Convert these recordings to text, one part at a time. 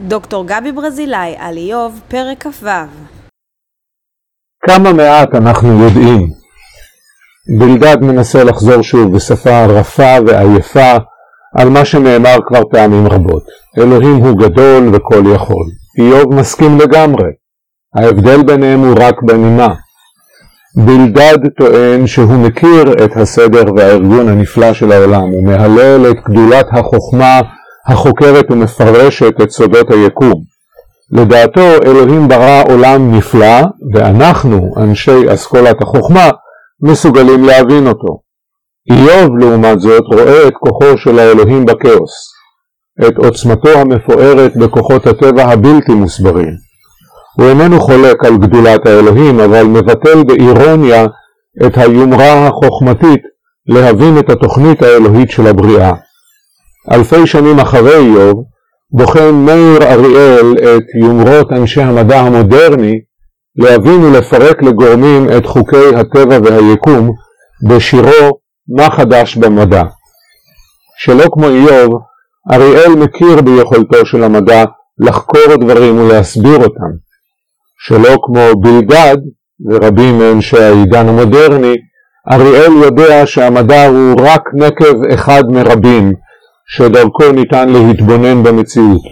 דוקטור גבי ברזילי על איוב, פרק כ"ו כמה מעט אנחנו יודעים. בלדד מנסה לחזור שוב בשפה רפה ועייפה על מה שנאמר כבר פעמים רבות. אלוהים הוא גדול וכל יכול. איוב מסכים לגמרי. ההבדל ביניהם הוא רק בנימה. בלדד טוען שהוא מכיר את הסדר והארגון הנפלא של העולם, הוא מהלל את גדולת החוכמה החוקרת ומפרשת את סודות היקום. לדעתו אלוהים ברא עולם נפלא, ואנחנו, אנשי אסכולת החוכמה, מסוגלים להבין אותו. איוב, לעומת זאת, רואה את כוחו של האלוהים בכאוס, את עוצמתו המפוארת בכוחות הטבע הבלתי מוסברים. הוא איננו חולק על גדולת האלוהים, אבל מבטל באירוניה את היומרה החוכמתית להבין את התוכנית האלוהית של הבריאה. אלפי שנים אחרי איוב, בוחן מאיר אריאל את יומרות אנשי המדע המודרני להבין ולפרק לגורמים את חוקי הטבע והיקום בשירו "מה חדש במדע". שלא כמו איוב, אריאל מכיר ביכולתו של המדע לחקור דברים ולהסביר אותם. שלא כמו בלדד, ורבים מאנשי העידן המודרני, אריאל יודע שהמדע הוא רק נקב אחד מרבים, שדרכו ניתן להתבונן במציאות.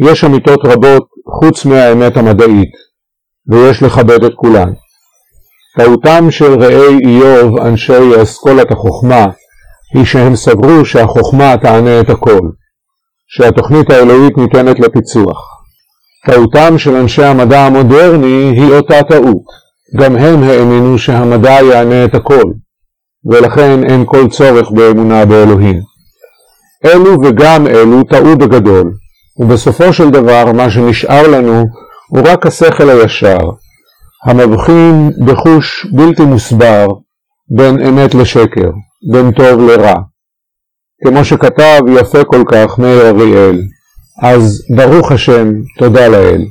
יש אמיתות רבות חוץ מהאמת המדעית, ויש לכבד את כולן. טעותם של רעי איוב, אנשי אסכולת החוכמה, היא שהם סברו שהחוכמה תענה את הכל, שהתוכנית האלוהית ניתנת לפיצוח. טעותם של אנשי המדע המודרני היא אותה טעות. גם הם האמינו שהמדע יענה את הכל, ולכן אין כל צורך באמונה באלוהים. אלו וגם אלו טעו בגדול, ובסופו של דבר מה שנשאר לנו הוא רק השכל הישר, המבחין בחוש בלתי מוסבר בין אמת לשקר, בין טוב לרע. כמו שכתב יפה כל כך מאיר אריאל, אז ברוך השם, תודה לאל.